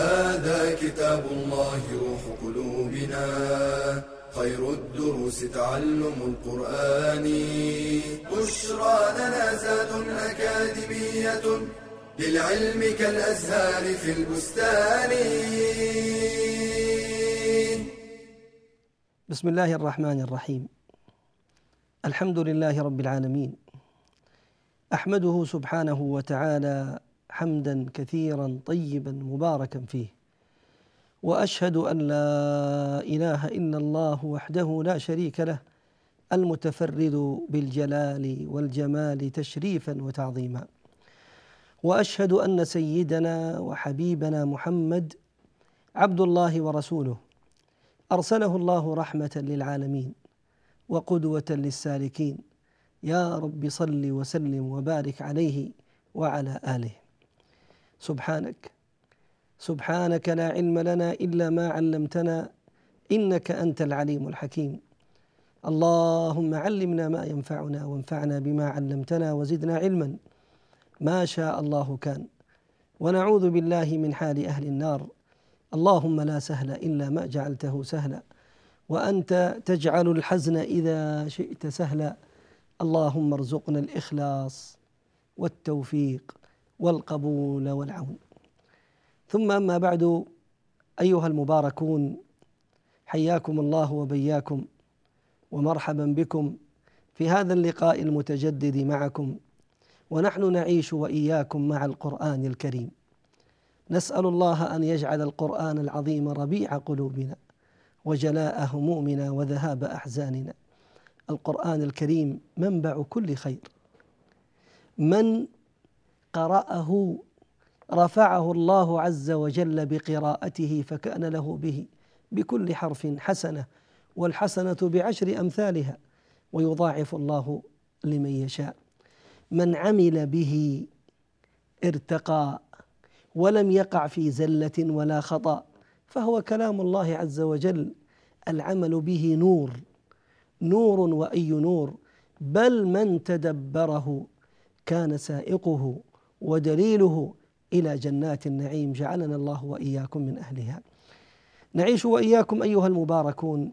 هذا كتاب الله روح قلوبنا. خير الدروس تعلم القرآن. بشرى لنا زاد أكاديمية للعلم كالأزهار في البستان. بسم الله الرحمن الرحيم. الحمد لله رب العالمين. أحمده سبحانه وتعالى حمدا كثيرا طيبا مباركا فيه. وأشهد أن لا إله إلا الله وحده لا شريك له المتفرد بالجلال والجمال تشريفا وتعظيما. وأشهد أن سيدنا وحبيبنا محمد عبد الله ورسوله أرسله الله رحمة للعالمين وقدوة للسالكين. يا رب صل وسلم وبارك عليه وعلى آله. سبحانك. سبحانك لا علم لنا إلا ما علمتنا إنك أنت العليم الحكيم. اللهم علمنا ما ينفعنا وانفعنا بما علمتنا وزدنا علما. ما شاء الله كان. ونعوذ بالله من حال أهل النار. اللهم لا سهل إلا ما جعلته سهلا. وأنت تجعل الحزن إذا شئت سهلا. اللهم ارزقنا الإخلاص والتوفيق. والقبول والعون. ثم أما بعد أيها المباركون حياكم الله وبياكم ومرحبا بكم في هذا اللقاء المتجدد معكم. ونحن نعيش وإياكم مع القرآن الكريم. نسأل الله أن يجعل القرآن العظيم ربيع قلوبنا وجلاء همومنا وذهاب أحزاننا. القرآن الكريم منبع كل خير. من قرأه رفعه الله عز وجل بقراءته فكأن له به بكل حرف حسنة والحسنة بعشر أمثالها ويضاعف الله لمن يشاء. من عمل به ارتقى ولم يقع في زلة ولا خطأ فهو كلام الله عز وجل العمل به نور نور وأي نور بل من تدبره كان سائقه. ودليله إلى جنات النعيم جعلنا الله وإياكم من أهلها. نعيش وإياكم أيها المباركون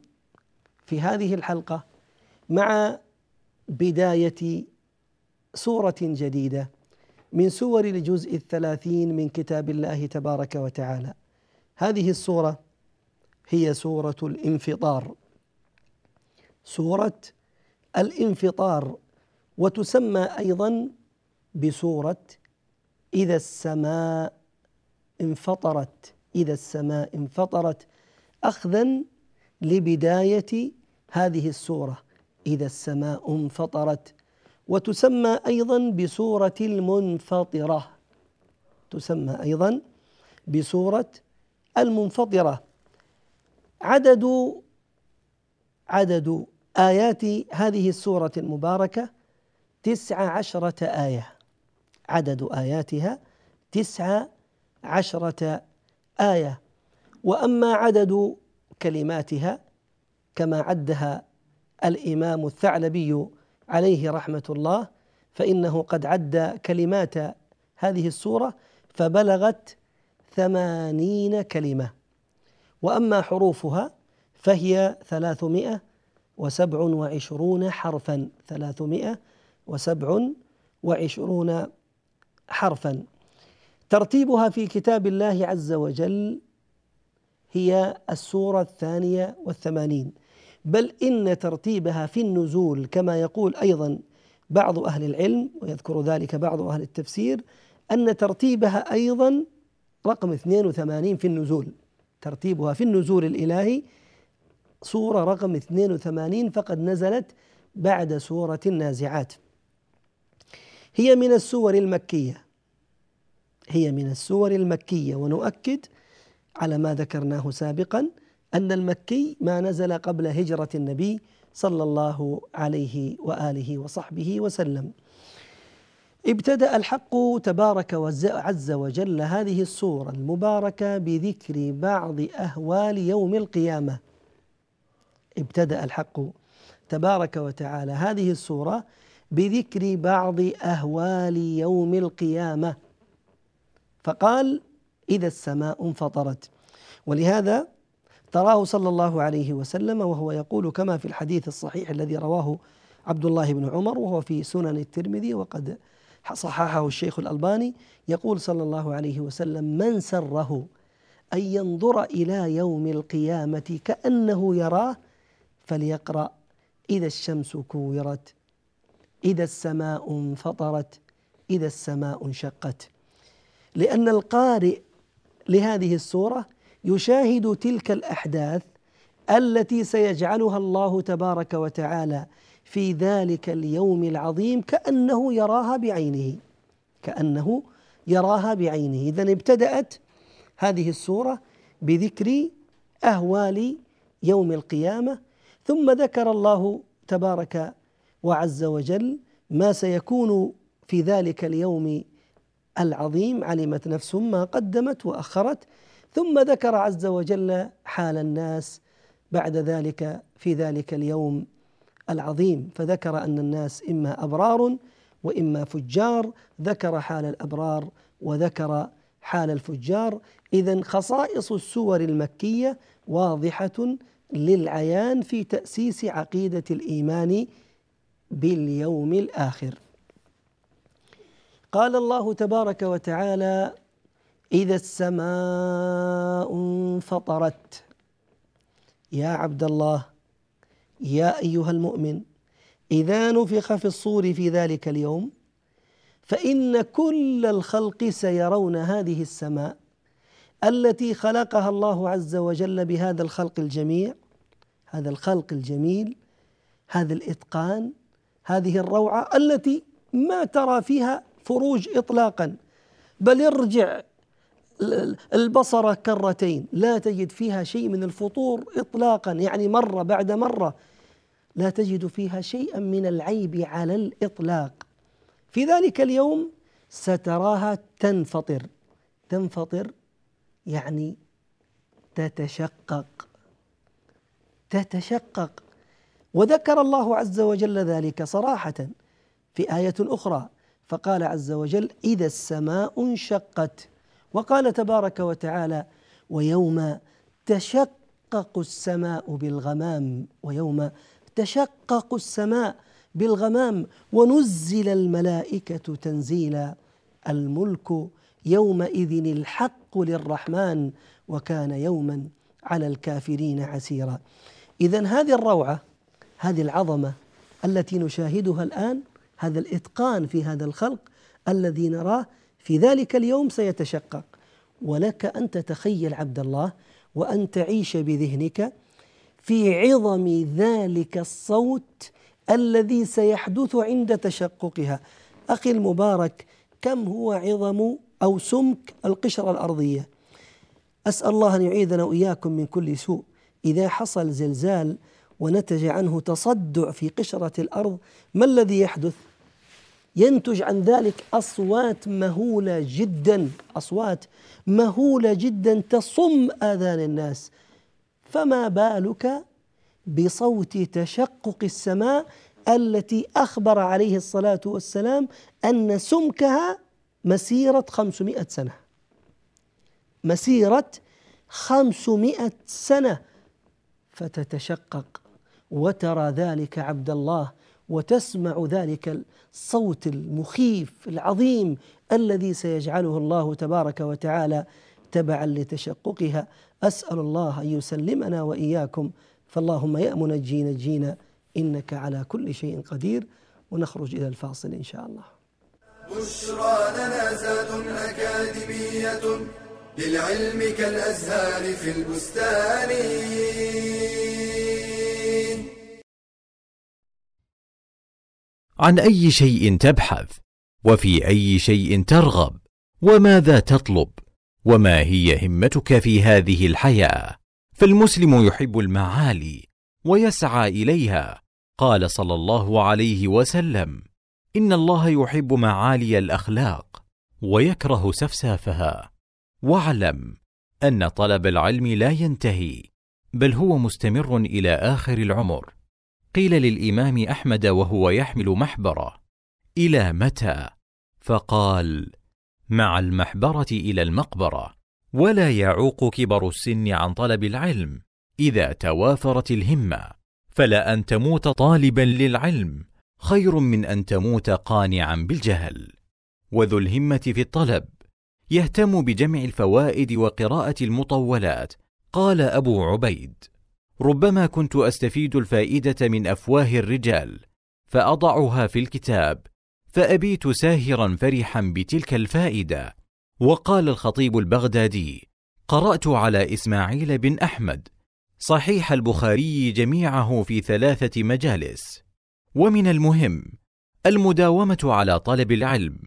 في هذه الحلقة مع بداية سورة جديدة من سور الجزء الثلاثين من كتاب الله تبارك وتعالى. هذه السورة هي سورة الانفطار. سورة الانفطار وتسمى أيضا بسورة إذا السماء انفطرت إذا السماء انفطرت اخذا لبداية هذه السورة. إذا السماء انفطرت وتسمى أيضا بسورة المنفطرة. تسمى أيضا بسورة المنفطرة. عدد عدد آيات هذه السورة المباركة تسع عشرة آية. عدد آياتها تسع عشرة آية. وأما عدد كلماتها كما عدها الإمام الثعلبي عليه رحمة الله فإنه قد عد كلمات هذه السورة فبلغت ثمانين كلمة. وأما حروفها فهي ثلاثمائة وسبع وعشرون حرفا ثلاثمائة وسبع وعشرون حرفا. ترتيبها في كتاب الله عز وجل هي السورة الثانية والثمانين. بل إن ترتيبها في النزول كما يقول أيضا بعض أهل العلم ويذكر ذلك بعض أهل التفسير أن ترتيبها أيضا رقم 82 في النزول. ترتيبها في النزول الإلهي سورة رقم 82 فقد نزلت بعد سورة النازعات. هي من السور المكية. هي من السور المكية. ونؤكد على ما ذكرناه سابقا أن المكي ما نزل قبل هجرة النبي صلى الله عليه وآله وصحبه وسلم. ابتدأ الحق تبارك وعز وجل هذه السورة المباركة بذكر بعض أهوال يوم القيامة. ابتدأ الحق تبارك وتعالى هذه السورة بذكر بعض أهوال يوم القيامة. فقال إذا السماء انفطرت. ولهذا تراه صلى الله عليه وسلم وهو يقول كما في الحديث الصحيح الذي رواه عبد الله بن عمر وهو في سنن الترمذي وقد صححه الشيخ الألباني يقول صلى الله عليه وسلم من سره أن ينظر إلى يوم القيامة كأنه يراه فليقرأ إذا الشمس كورت إذا السماء انفطرت إذا السماء انشقت. لأن القارئ لهذه السورة يشاهد تلك الأحداث التي سيجعلها الله تبارك وتعالى في ذلك اليوم العظيم كأنه يراها بعينه. كأنه يراها بعينه. إذا ابتدأت هذه السورة بذكر أهوال يوم القيامة ثم ذكر الله تبارك وعز وجل ما سيكون في ذلك اليوم العظيم علمت نفس ما قدمت وأخرت. ثم ذكر عز وجل حال الناس بعد ذلك في ذلك اليوم العظيم. فذكر أن الناس إما أبرار وإما فجار. ذكر حال الأبرار وذكر حال الفجار. اذا خصائص السور المكية واضحة للعيان في تأسيس عقيدة الإيمان باليوم الآخر. قال الله تبارك وتعالى إذا السماء انفطرت يا عبد الله يا أيها المؤمن إذا نفخ في الصور في ذلك اليوم فإن كل الخلق سيرون هذه السماء التي خلقها الله عز وجل بهذا الخلق الجميع هذا الخلق الجميل هذا الإتقان هذه الروعة التي ما ترى فيها فروج اطلاقا. بل ارجع البصره كرتين. لا تجد فيها شيء من الفطور اطلاقا. يعني مرة بعد مرة لا تجد فيها شيئا من العيب على الإطلاق. في ذلك اليوم ستراها تنفطر. تنفطر يعني تتشقق. تتشقق. وذكر الله عز وجل ذلك صراحة في آية أخرى فقال عز وجل إذا السماء انشقت وقال تبارك وتعالى ويوم تشقق السماء بالغمام ويوم تشقق السماء بالغمام ونزل الملائكة تنزيلا الملك يومئذ الحق للرحمن وكان يوما على الكافرين عسيرا إذا هذه الروعة هذه العظمة التي نشاهدها الآن هذا الإتقان في هذا الخلق الذي نراه في ذلك اليوم سيتشقق. ولك أن تتخيل عبد الله وأن تعيش بذهنك في عظم ذلك الصوت الذي سيحدث عند تشققها. أخي المبارك كم هو عظم أو سمك القشرة الأرضية؟ أسأل الله أن يعيذنا وإياكم من كل سوء. إذا حصل زلزال ونتج عنه تصدع في قشرة الأرض. ما الذي يحدث؟ ينتج عن ذلك أصوات مهولة جدا. أصوات مهولة جدا تصم آذان الناس. فما بالك بصوت تشقق السماء التي أخبر عليه الصلاة والسلام أن سمكها مسيرة خمسمائة سنة. مسيرة خمسمائة سنة فتتشقق. وترى ذلك عبد الله وتسمع ذلك الصوت المخيف العظيم الذي سيجعله الله تبارك وتعالى تبعا لتشققها أسأل الله أن يسلمنا وإياكم فاللهم يا منجي نجينا إنك على كل شيء قدير ونخرج إلى الفاصل إن شاء الله. بشرى لنا زاد أكاديمية للعلم كالأزهار في البستان. عن أي شيء تبحث وفي أي شيء ترغب وماذا تطلب وما هي همتك في هذه الحياة. فالمسلم يحب المعالي ويسعى إليها. قال صلى الله عليه وسلم إن الله يحب معالي الأخلاق ويكره سفسافها. واعلم أن طلب العلم لا ينتهي بل هو مستمر إلى آخر العمر. قيل للإمام أحمد وهو يحمل محبره إلى متى؟ فقال مع المحبرة إلى المقبرة ولا يعوق كبر السن عن طلب العلم إذا توافرت الهمة فلا أن تموت طالبا للعلم خير من أن تموت قانعا بالجهل. وذو الهمة في الطلب يهتم بجمع الفوائد وقراءة المطولات قال أبو عبيد. ربما كنت أستفيد الفائدة من أفواه الرجال فأضعها في الكتاب فأبيت ساهرا فرحا بتلك الفائدة. وقال الخطيب البغدادي قرأت على إسماعيل بن أحمد صحيح البخاري جميعه في ثلاثة مجالس. ومن المهم المداومة على طلب العلم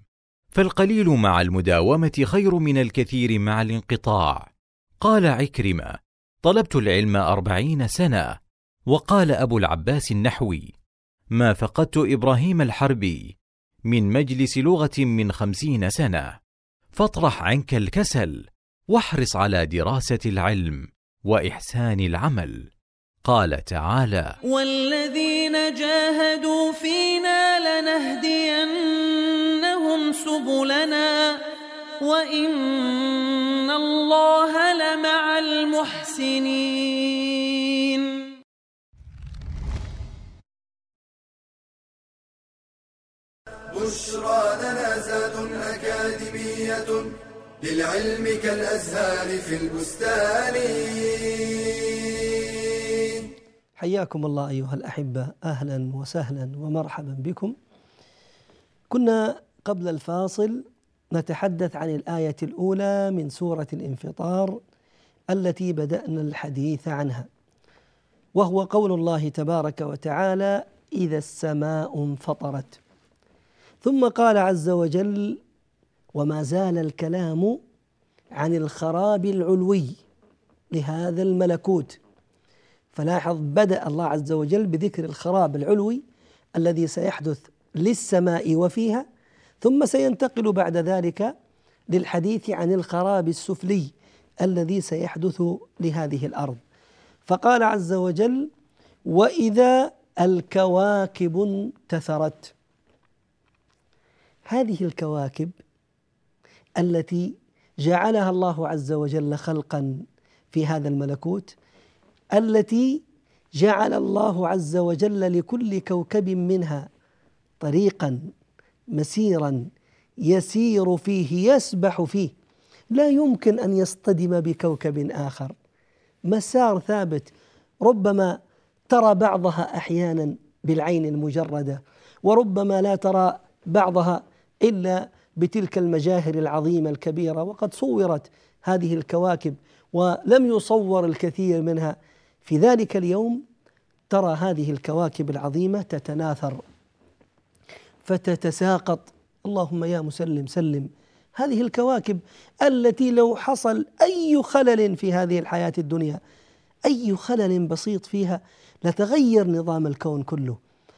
فالقليل مع المداومة خير من الكثير مع الانقطاع. قال عكرمة طلبت العلم أربعين سنة وقال أبو العباس النحوي ما فقدت إبراهيم الحربي من مجلس لغة من خمسين سنة فاطرح عنك الكسل واحرص على دراسة العلم وإحسان العمل. قال تعالى والذين جاهدوا فينا لنهدينهم سبلنا وإن الله لمع المحسنين. بشرى لنا زاد أكاديمية للعلم كالأزهار في البستان. حياكم الله أيها الأحبة أهلا وسهلا ومرحبا بكم. كنا قبل الفاصل نتحدث عن الآية الأولى من سورة الانفطار. التي بدأنا الحديث عنها وهو قول الله تبارك وتعالى إذا السماء انفطرت ثم قال عز وجل وما زال الكلام عن الخراب العلوي لهذا الملكوت فلاحظ بدأ الله عز وجل بذكر الخراب العلوي الذي سيحدث للسماء وفيها ثم سينتقل بعد ذلك للحديث عن الخراب السفلي. الذي سيحدث لهذه الأرض. فقال عز وجل وإذا الكواكب انتثرت. هذه الكواكب التي جعلها الله عز وجل خلقا في هذا الملكوت التي جعل الله عز وجل لكل كوكب منها طريقا مسيرا يسير فيه يسبح فيه. لا يمكن أن يصطدم بكوكب آخر. مسار ثابت. ربما ترى بعضها أحيانا بالعين المجردة وربما لا ترى بعضها إلا بتلك المجاهر العظيمة الكبيرة. وقد صورت هذه الكواكب ولم يصور الكثير منها. في ذلك اليوم ترى هذه الكواكب العظيمة تتناثر فتتساقط. اللهم يا مسلم سلم. هذه الكواكب التي لو حصل أي خلل في هذه الحياة الدنيا أي خلل بسيط فيها لتغير نظام الكون كله.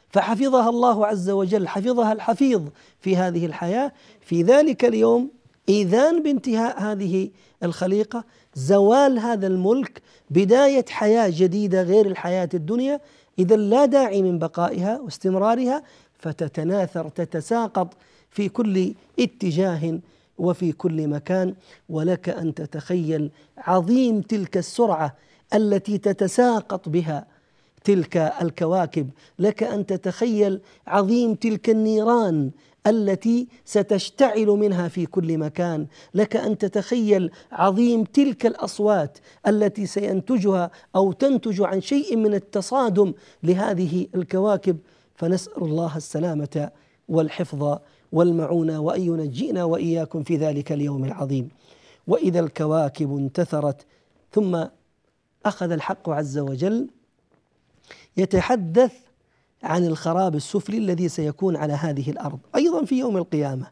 فحفظها الله عز وجل حفظها الحفيظ في هذه الحياة. في ذلك اليوم اذان بانتهاء هذه الخليقة زوال هذا الملك بداية حياة جديدة غير الحياة الدنيا. اذا لا داعي من بقائها واستمرارها فتتناثر تتساقط في كل اتجاه وفي كل مكان ولك أن تتخيل عظيم تلك السرعة التي تتساقط بها تلك الكواكب. لك أن تتخيل عظيم تلك النيران التي ستشتعل منها في كل مكان. لك أن تتخيل عظيم تلك الأصوات التي سينتجها أو تنتج عن شيء من التصادم لهذه الكواكب. فنسأل الله السلامة والحفظ والمعونة وأن ينجينا وإياكم في ذلك اليوم العظيم. وإذا الكواكب انتثرت ثم أخذ الحق عز وجل يتحدث عن الخراب السفلي الذي سيكون على هذه الأرض أيضا في يوم القيامة.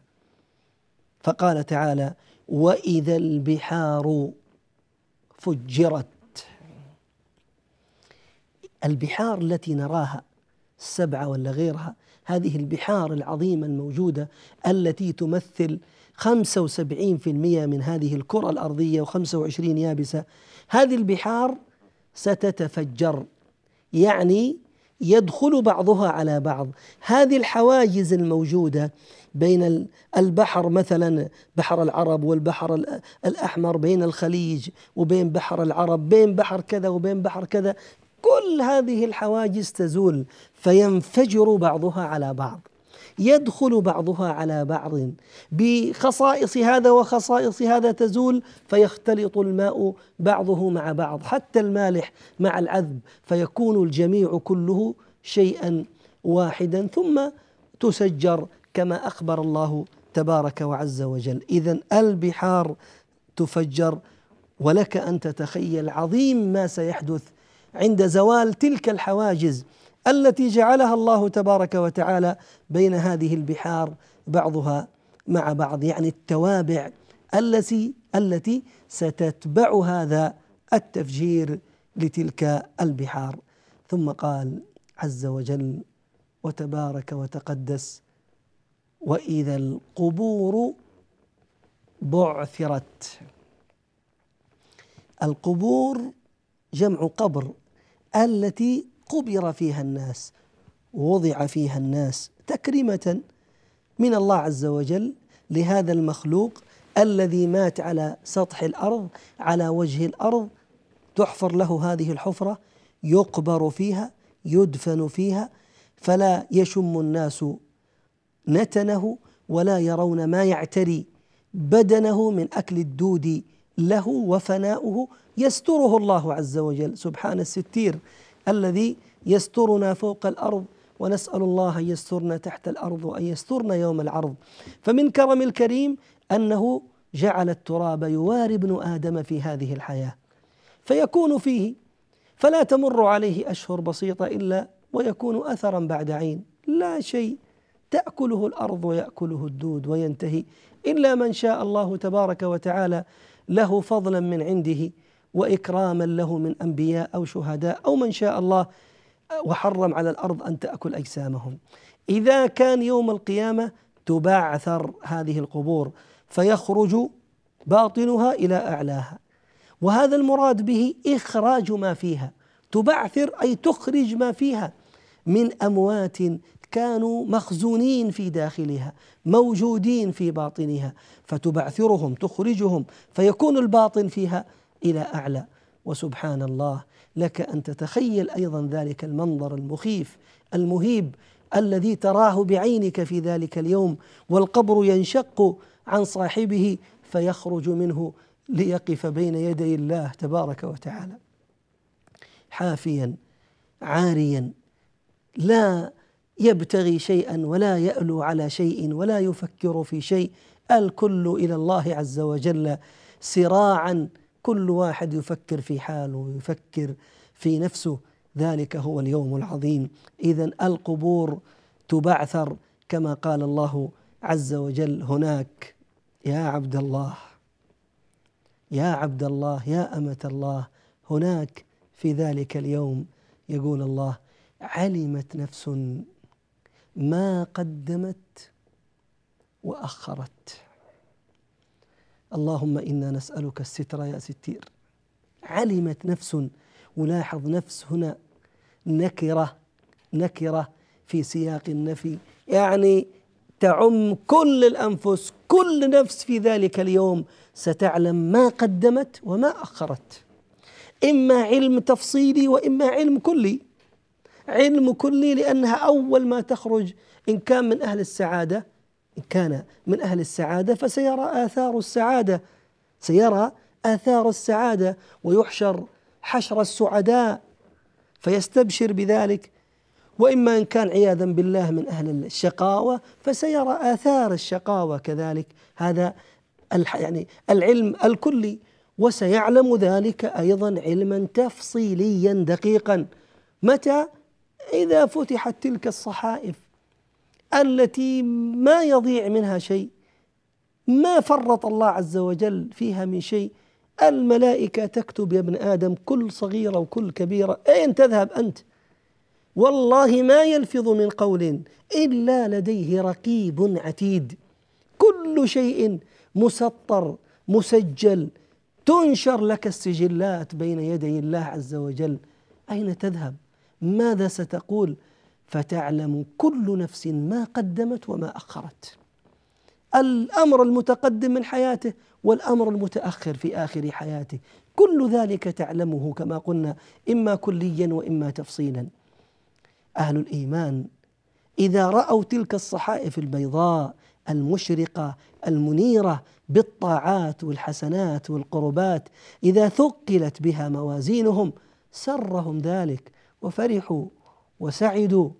فقال تعالى وإذا البحار فجرت. البحار التي نراها السبعه ولا غيرها هذه البحار العظيمة الموجودة التي تمثل 75% من هذه الكرة الأرضية و25 يابسة. هذه البحار ستتفجر يعني يدخل بعضها على بعض. هذه الحواجز الموجودة بين البحر مثلا بحر العرب والبحر الأحمر بين الخليج وبين بحر العرب بين بحر كذا وبين بحر كذا. كل هذه الحواجز تزول فينفجر بعضها على بعض يدخل بعضها على بعض. بخصائص هذا وخصائص هذا تزول فيختلط الماء بعضه مع بعض. حتى المالح مع العذب فيكون الجميع كله شيئا واحدا ثم تسجر كما أخبر الله تبارك وعز وجل. اذا البحار تفجر ولك أن تتخيل عظيم ما سيحدث عند زوال تلك الحواجز التي جعلها الله تبارك وتعالى بين هذه البحار بعضها مع بعض يعني التوابع التي التي ستتبع هذا التفجير لتلك البحار. ثم قال عز وجل وتبارك وتقدس وإذا القبور بعثرت. القبور جمع قبر. التي قبر فيها الناس ووضع فيها الناس تكريمة من الله عز وجل لهذا المخلوق الذي مات على سطح الأرض على وجه الأرض تحفر له هذه الحفرة يقبر فيها يدفن فيها فلا يشم الناس نتنه ولا يرون ما يعتري بدنه من أكل الدود له وفناؤه يستره الله عز وجل. سبحان الستير الذي يسترنا فوق الأرض ونسأل الله أن يسترنا تحت الأرض وأن يسترنا يوم العرض. فمن كرم الكريم أنه جعل التراب يواري ابن آدم في هذه الحياة. فيكون فيه فلا تمر عليه أشهر بسيطة إلا ويكون اثرا بعد عين. لا شيء تأكله الأرض ويأكله الدود وينتهي. إلا من شاء الله تبارك وتعالى له فضلا من عنده. وإكراما له من أنبياء أو شهداء أو من شاء الله وحرم على الأرض أن تأكل أجسامهم. إذا كان يوم القيامة تبعثر هذه القبور فيخرج باطنها إلى أعلاها. وهذا المراد به إخراج ما فيها، تبعثر أي تخرج ما فيها من أموات كانوا مخزونين في داخلها موجودين في باطنها فتبعثرهم تخرجهم فيكون الباطن فيها إلى أعلى. وسبحان الله لك أن تتخيل أيضا ذلك المنظر المخيف المهيب الذي تراه بعينك في ذلك اليوم والقبر ينشق عن صاحبه فيخرج منه ليقف بين يدي الله تبارك وتعالى. حافيا عاريا لا يبتغي شيئا ولا يألو على شيء ولا يفكر في شيء الكل إلى الله عز وجل سراعا كل واحد يفكر في حاله ويفكر في نفسه. ذلك هو اليوم العظيم. اذا القبور تبعثر كما قال الله عز وجل هناك. يا عبد الله يا عبد الله يا أمة الله هناك في ذلك اليوم. يقول الله علمت نفس ما قدمت وأخرت. اللهم إنا نسألك الستر يا ستير. علمت نفس ولاحظ نفس هنا نكرة نكرة في سياق النفي. يعني تعم كل الأنفس كل نفس في ذلك اليوم. ستعلم ما قدمت وما أخرت. إما علم تفصيلي وإما علم كلي. علم كلي لأنها أول ما تخرج إن كان من أهل السعادة. كان من أهل السعادة فسيرى آثار السعادة. سيرى آثار السعادة ويحشر حشر السعداء فيستبشر بذلك. وإما إن كان عياذا بالله من أهل الشقاوة فسيرى آثار الشقاوة كذلك. هذا يعني العلم الكلي. وسيعلم ذلك أيضا علما تفصيليا دقيقا. متى؟ إذا فتحت تلك الصحائف. التي ما يضيع منها شيء ما فرط الله عز وجل فيها من شيء. الملائكة تكتب يا ابن آدم كل صغيرة وكل كبيرة أين تذهب أنت؟ والله ما يلفظ من قول إلا لديه رقيب عتيد. كل شيء مسطر مسجل تنشر لك السجلات بين يدي الله عز وجل. أين تذهب؟ ماذا ستقول؟ فتعلم كل نفس ما قدمت وما أخرت. الأمر المتقدم من حياته والأمر المتأخر في آخر حياته. كل ذلك تعلمه كما قلنا إما كليا وإما تفصيلا. أهل الإيمان إذا رأوا تلك الصحائف البيضاء المشرقة المنيرة بالطاعات والحسنات والقربات إذا ثقلت بها موازينهم سرهم ذلك وفرحوا وسعدوا.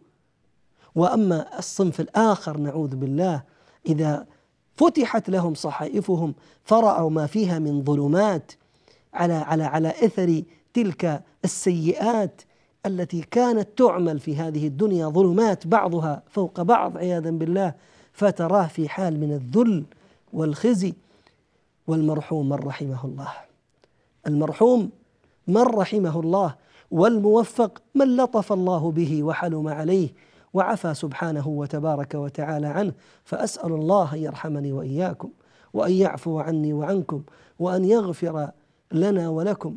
وأما الصنف الآخر نعوذ بالله إذا فتحت لهم صحائفهم فرأوا ما فيها من ظلمات على على على إثر تلك السيئات التي كانت تعمل في هذه الدنيا ظلمات بعضها فوق بعض عياذا بالله فتراه في حال من الذل والخزي. والمرحوم من رحمه الله؟ المرحوم من رحمه الله؟ والموفق من لطف الله به وحلم عليه؟ وعفى سبحانه وتبارك وتعالى عنه فأسأل الله أن يرحمني وإياكم وأن يعفو عني وعنكم وأن يغفر لنا ولكم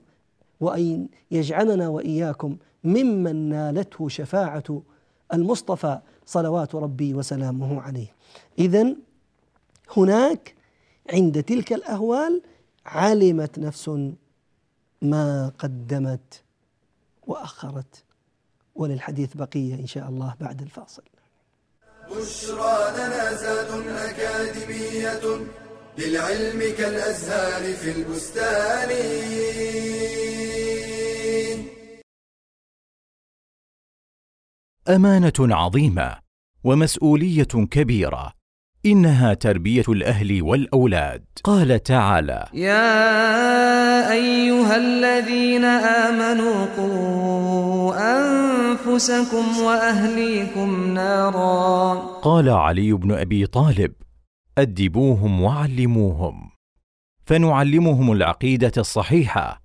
وأن يجعلنا وإياكم ممن نالته شفاعة المصطفى صلوات ربي وسلامه عليه. اذا هناك عند تلك الأهوال علمت نفس ما قدمت وأخرت. وللحديث بقية إن شاء الله بعد الفاصل. بشرى لنا زاد أكاديمية للعلم كالأزهار في البستان. أمانة عظيمة ومسؤولية كبيرة. إنها تربية الأهل والأولاد. قال تعالى يا أيها الذين آمنوا قوا أنفسكم وأهليكم نارا. قال علي بن أبي طالب أدبوهم وعلموهم. فنعلمهم العقيدة الصحيحة.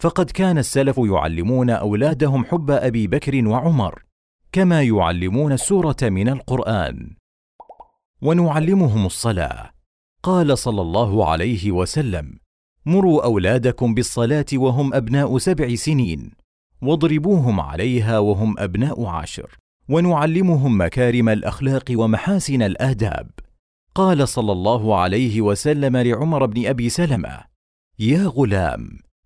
فقد كان السلف يعلمون أولادهم حب أبي بكر وعمر كما يعلمون السورة من القرآن. ونعلمهم الصلاة. قال صلى الله عليه وسلم مروا أولادكم بالصلاة وهم أبناء سبع سنين واضربوهم عليها وهم أبناء عشر ونعلمهم مكارم الأخلاق ومحاسن الآداب. قال صلى الله عليه وسلم لعمر بن أبي سلمة يا غلام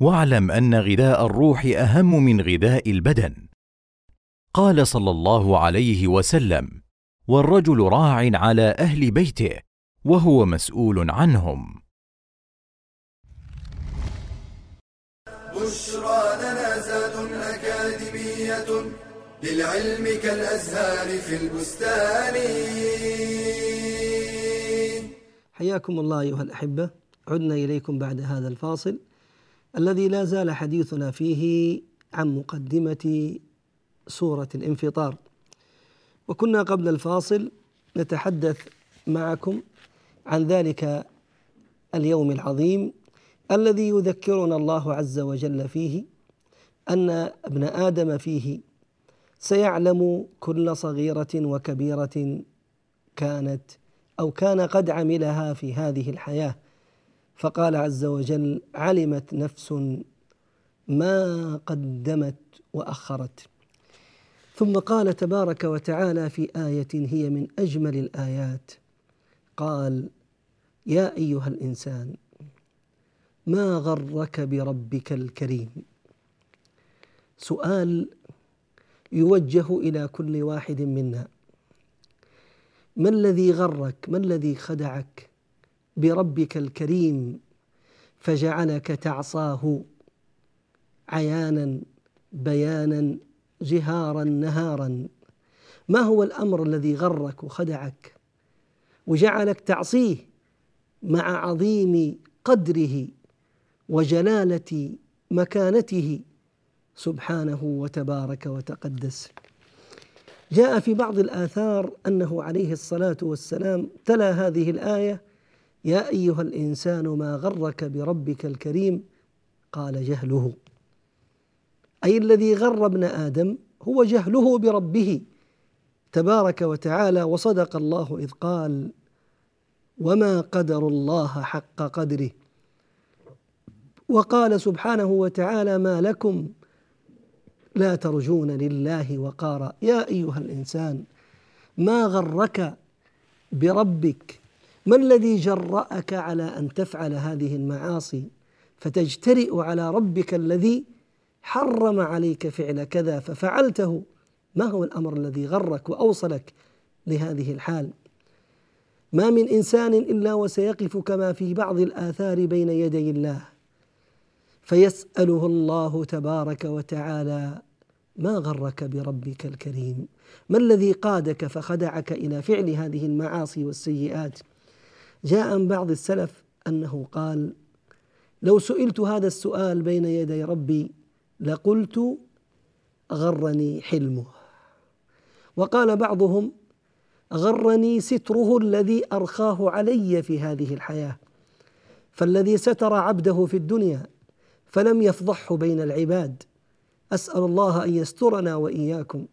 واعلم أن غذاء الروح أهم من غذاء البدن. قال صلى الله عليه وسلم والرجل راع على أهل بيته وهو مسؤول عنهم. بشرى لنا زاد أكاديمية للعلم كالأزهار في البستان. حياكم الله أيها الأحبة عدنا إليكم بعد هذا الفاصل. الذي لا زال حديثنا فيه عن مقدمة سورة الانفطار. وكنا قبل الفاصل نتحدث معكم عن ذلك اليوم العظيم الذي يذكرنا الله عز وجل فيه أن ابن آدم فيه سيعلم كل صغيرة وكبيرة كانت أو كان قد عملها في هذه الحياة. فقال عز وجل علمت نفس ما قدمت وأخرت. ثم قال تبارك وتعالى في آية هي من أجمل الآيات قال يا أيها الإنسان ما غرك بربك الكريم؟ سؤال يوجه إلى كل واحد منا ما الذي غرك؟ ما الذي خدعك؟ بربك الكريم فجعلك تعصاه عيانا بيانا جهارا نهارا. ما هو الأمر الذي غرك وخدعك؟ وجعلك تعصيه مع عظيم قدره وجلالة مكانته. سبحانه وتبارك وتقدس. جاء في بعض الآثار أنه عليه الصلاة والسلام تلا هذه الآية يا أيها الإنسان ما غرك بربك الكريم؟ قال جهله. أي الذي غر ابن آدم هو جهله بربه تبارك وتعالى وصدق الله إذ قال وما قدر الله حق قدره. وقال سبحانه وتعالى ما لكم لا ترجون لله وقارا. يا أيها الإنسان ما غرك بربك ما الذي جرأك على أن تفعل هذه المعاصي فتجترئ على ربك الذي حرم عليك فعل كذا ففعلته؟ ما هو الأمر الذي غرك وأوصلك لهذه الحال؟ ما من إنسان إلا وسيقف كما في بعض الآثار بين يدي الله. فيسأله الله تبارك وتعالى ما غرك بربك الكريم؟ ما الذي قادك فخدعك إلى فعل هذه المعاصي والسيئات؟ جاء عن بعض السلف أنه قال لو سئلت هذا السؤال بين يدي ربي لقلت غرني حلمه. وقال بعضهم غرني ستره الذي أرخاه علي في هذه الحياة فالذي ستر عبده في الدنيا فلم يفضحه بين العباد. أسأل الله أن يسترنا وإياكم.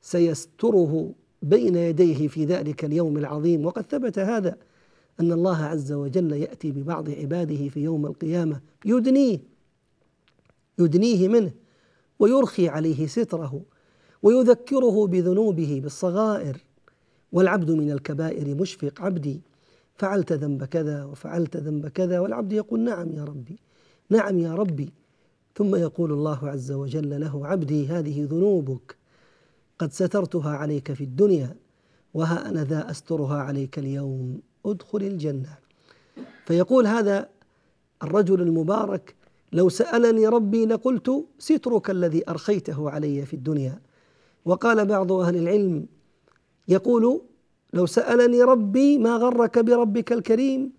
سيستره بين يديه في ذلك اليوم العظيم. وقد ثبت هذا أن الله عز وجل يأتي ببعض عباده في يوم القيامة يدنيه يدنيه منه ويرخي عليه ستره ويذكره بذنوبه بالصغائر. والعبد من الكبائر مشفق عبدي فعلت ذنب كذا وفعلت ذنب كذا والعبد يقول نعم يا ربي نعم يا ربي. ثم يقول الله عز وجل له عبدي هذه ذنوبك قد سترتها عليك في الدنيا وها أنا ذا أسترها عليك اليوم. ادخل الجنة. فيقول هذا الرجل المبارك لو سألني ربي لقلت سترك الذي أرخيته علي في الدنيا. وقال بعض أهل العلم يقول لو سألني ربي ما غرك بربك الكريم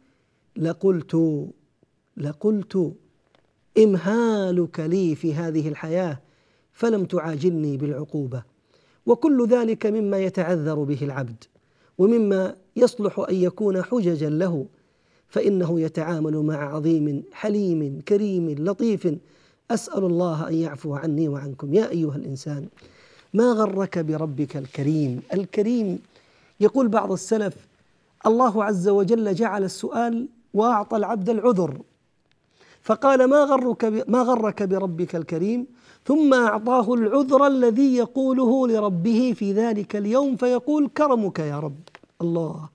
لقلت لقلت إمهالك لي في هذه الحياة فلم تعاجلني بالعقوبة. وكل ذلك مما يتعذر به العبد ومما يصلح أن يكون حججا له فإنه يتعامل مع عظيم حليم كريم لطيف. أسأل الله أن يعفو عني وعنكم. يا أيها الإنسان ما غرك بربك الكريم؟ الكريم يقول بعض السلف الله عز وجل جعل السؤال وأعطى العبد العذر. فقال ما غرك ما غرك بربك الكريم؟ ثم أعطاه العذر الذي يقوله لربه في ذلك اليوم فيقول كرمك يا رب. الله.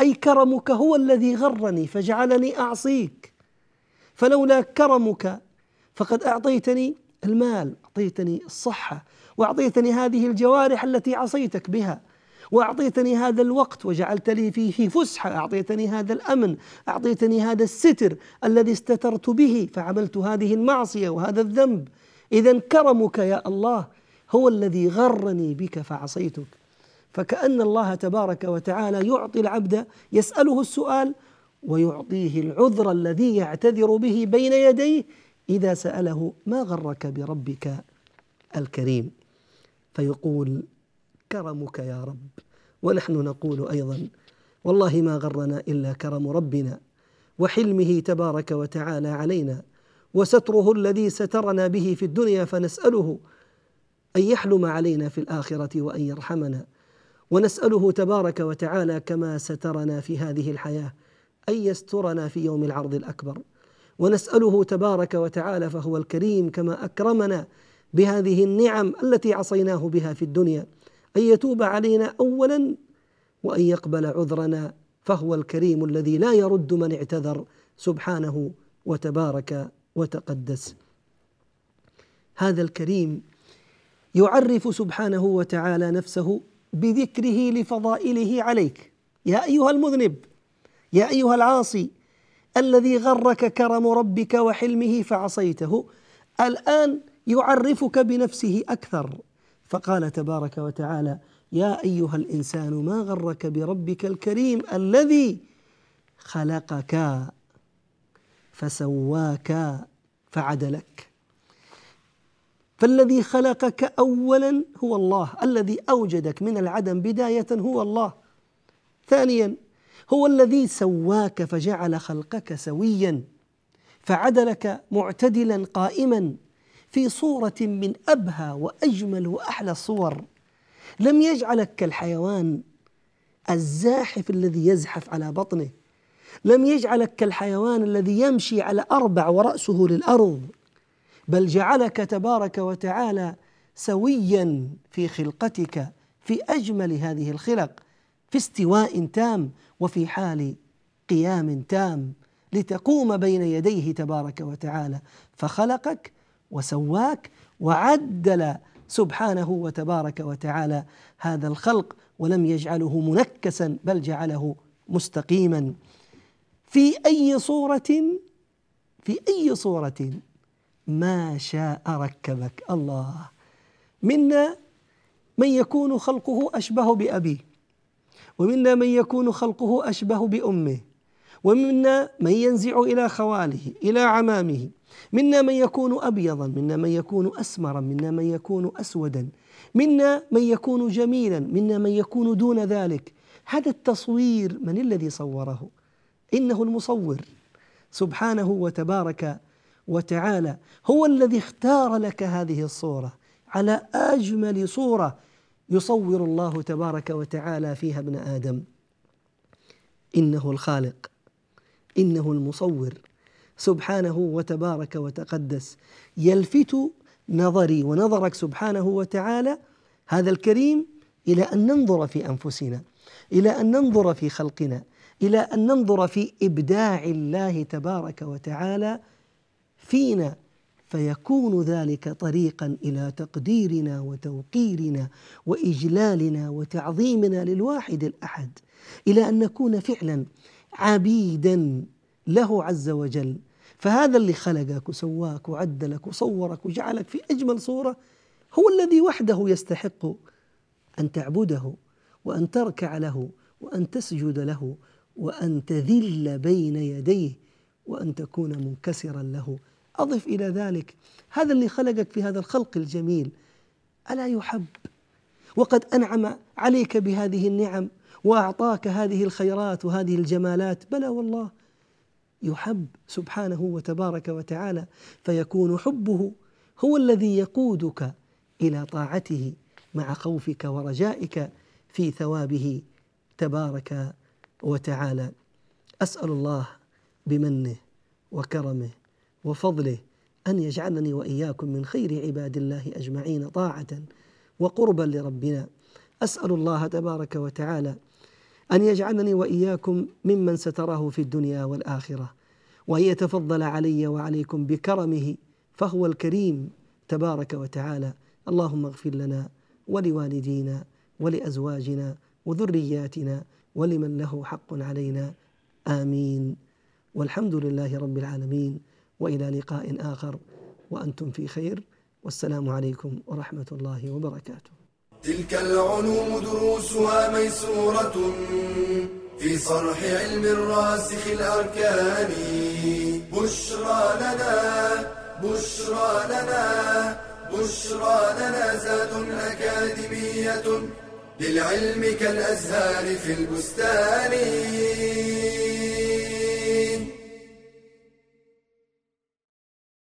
أي كرمك هو الذي غرني فجعلني أعصيك. فلولا كرمك فقد أعطيتني المال أعطيتني الصحة وأعطيتني هذه الجوارح التي عصيتك بها وأعطيتني هذا الوقت وجعلت لي فيه فسحة أعطيتني هذا الأمن أعطيتني هذا الستر الذي استترت به فعملت هذه المعصية وهذا الذنب. اذا كرمك يا الله هو الذي غرني بك فعصيتك. فكأن الله تبارك وتعالى يعطي العبد يسأله السؤال ويعطيه العذر الذي يعتذر به بين يديه إذا سأله ما غرك بربك الكريم؟ فيقول كرمك يا رب. ونحن نقول أيضا والله ما غرنا إلا كرم ربنا وحلمه تبارك وتعالى علينا وستره الذي سترنا به في الدنيا فنسأله أن يحلم علينا في الآخرة وأن يرحمنا. ونسأله تبارك وتعالى كما سترنا في هذه الحياة أن يسترنا في يوم العرض الأكبر. ونسأله تبارك وتعالى فهو الكريم كما أكرمنا بهذه النعم التي عصيناه بها في الدنيا أن يتوب علينا أولا وأن يقبل عذرنا فهو الكريم الذي لا يرد من اعتذر سبحانه وتبارك وتقدس. هذا الكريم يعرف سبحانه وتعالى نفسه بذكره لفضائله عليك. يا أيها المذنب يا أيها العاصي الذي غرك كرم ربك وحلمه فعصيته الآن يعرفك بنفسه أكثر. فقال تبارك وتعالى يا أيها الإنسان ما غرك بربك الكريم الذي خلقك فسواك فعدلك. فالذي خلقك اولا هو الله الذي أوجدك من العدم بداية هو الله. ثانيا هو الذي سواك فجعل خلقك سويا فعدلك معتدلا قائما في صورة من أبهى وأجمل وأحلى الصور. لم يجعلك كالحيوان الزاحف الذي يزحف على بطنه. لم يجعلك كالحيوان الذي يمشي على أربع ورأسه للأرض. بل جعلك تبارك وتعالى سويا في خلقتك في أجمل هذه الخلق في استواء تام وفي حال قيام تام لتقوم بين يديه تبارك وتعالى. فخلقك وسواك وعدل سبحانه وتبارك وتعالى هذا الخلق ولم يجعله منكسا بل جعله مستقيما. في أي صورة؟ في أي صورة؟ ما شاء ركبك. الله. منا من يكون خلقه أشبه بأبيه ومنا من يكون خلقه أشبه بأمه ومنا من ينزع إلى خواله إلى عمامه. منا من يكون ابيضا منا من يكون اسمرا منا من يكون اسودا. منا من يكون جميلا منا من يكون دون ذلك. هذا التصوير من الذي صوره؟ إنه المصور. سبحانه وتبارك وتعالى هو الذي اختار لك هذه الصورة على أجمل صورة يصور الله تبارك وتعالى فيها ابن آدم. إنه الخالق إنه المصور سبحانه وتبارك وتقدس. يلفت نظري ونظرك سبحانه وتعالى هذا الكريم إلى أن ننظر في أنفسنا إلى أن ننظر في خلقنا إلى أن ننظر في إبداع الله تبارك وتعالى فينا فيكون ذلك طريقا إلى تقديرنا وتوقيرنا وإجلالنا وتعظيمنا للواحد الأحد إلى أن نكون فعلا عبيدا له عز وجل. فهذا اللي خلقك وسواك وعدلك وصورك وجعلك في أجمل صورة هو الذي وحده يستحق أن تعبده وأن تركع له وأن تسجد له وأن تذل بين يديه وأن تكون منكسرا له. أضف إلى ذلك. هذا اللي خلقك في هذا الخلق الجميل. ألا يحب؟ وقد أنعم عليك بهذه النعم وأعطاك هذه الخيرات وهذه الجمالات. بلى والله. يحب سبحانه وتبارك وتعالى فيكون حبه هو الذي يقودك إلى طاعته مع خوفك ورجائك في ثوابه تبارك وتعالى. أسأل الله بمنه وكرمه وفضله أن يجعلني وإياكم من خير عباد الله أجمعين طاعة وقربا لربنا. أسأل الله تبارك وتعالى أن يجعلني وإياكم ممن ستراه في الدنيا والآخرة وأن يتفضل علي وعليكم بكرمه فهو الكريم تبارك وتعالى. اللهم اغفر لنا ولوالدينا ولأزواجنا وذرياتنا ولمن له حق علينا. آمين. والحمد لله رب العالمين. وإلى لقاء آخر وأنتم في خير. والسلام عليكم ورحمة الله وبركاته. تلك العلوم دروسها ميسورة في صرح علم الراسخ الأركان. بشرى لنا بشرى لنا بشرى لنا زاد أكاديمية للعلم كالأزهار في البستان.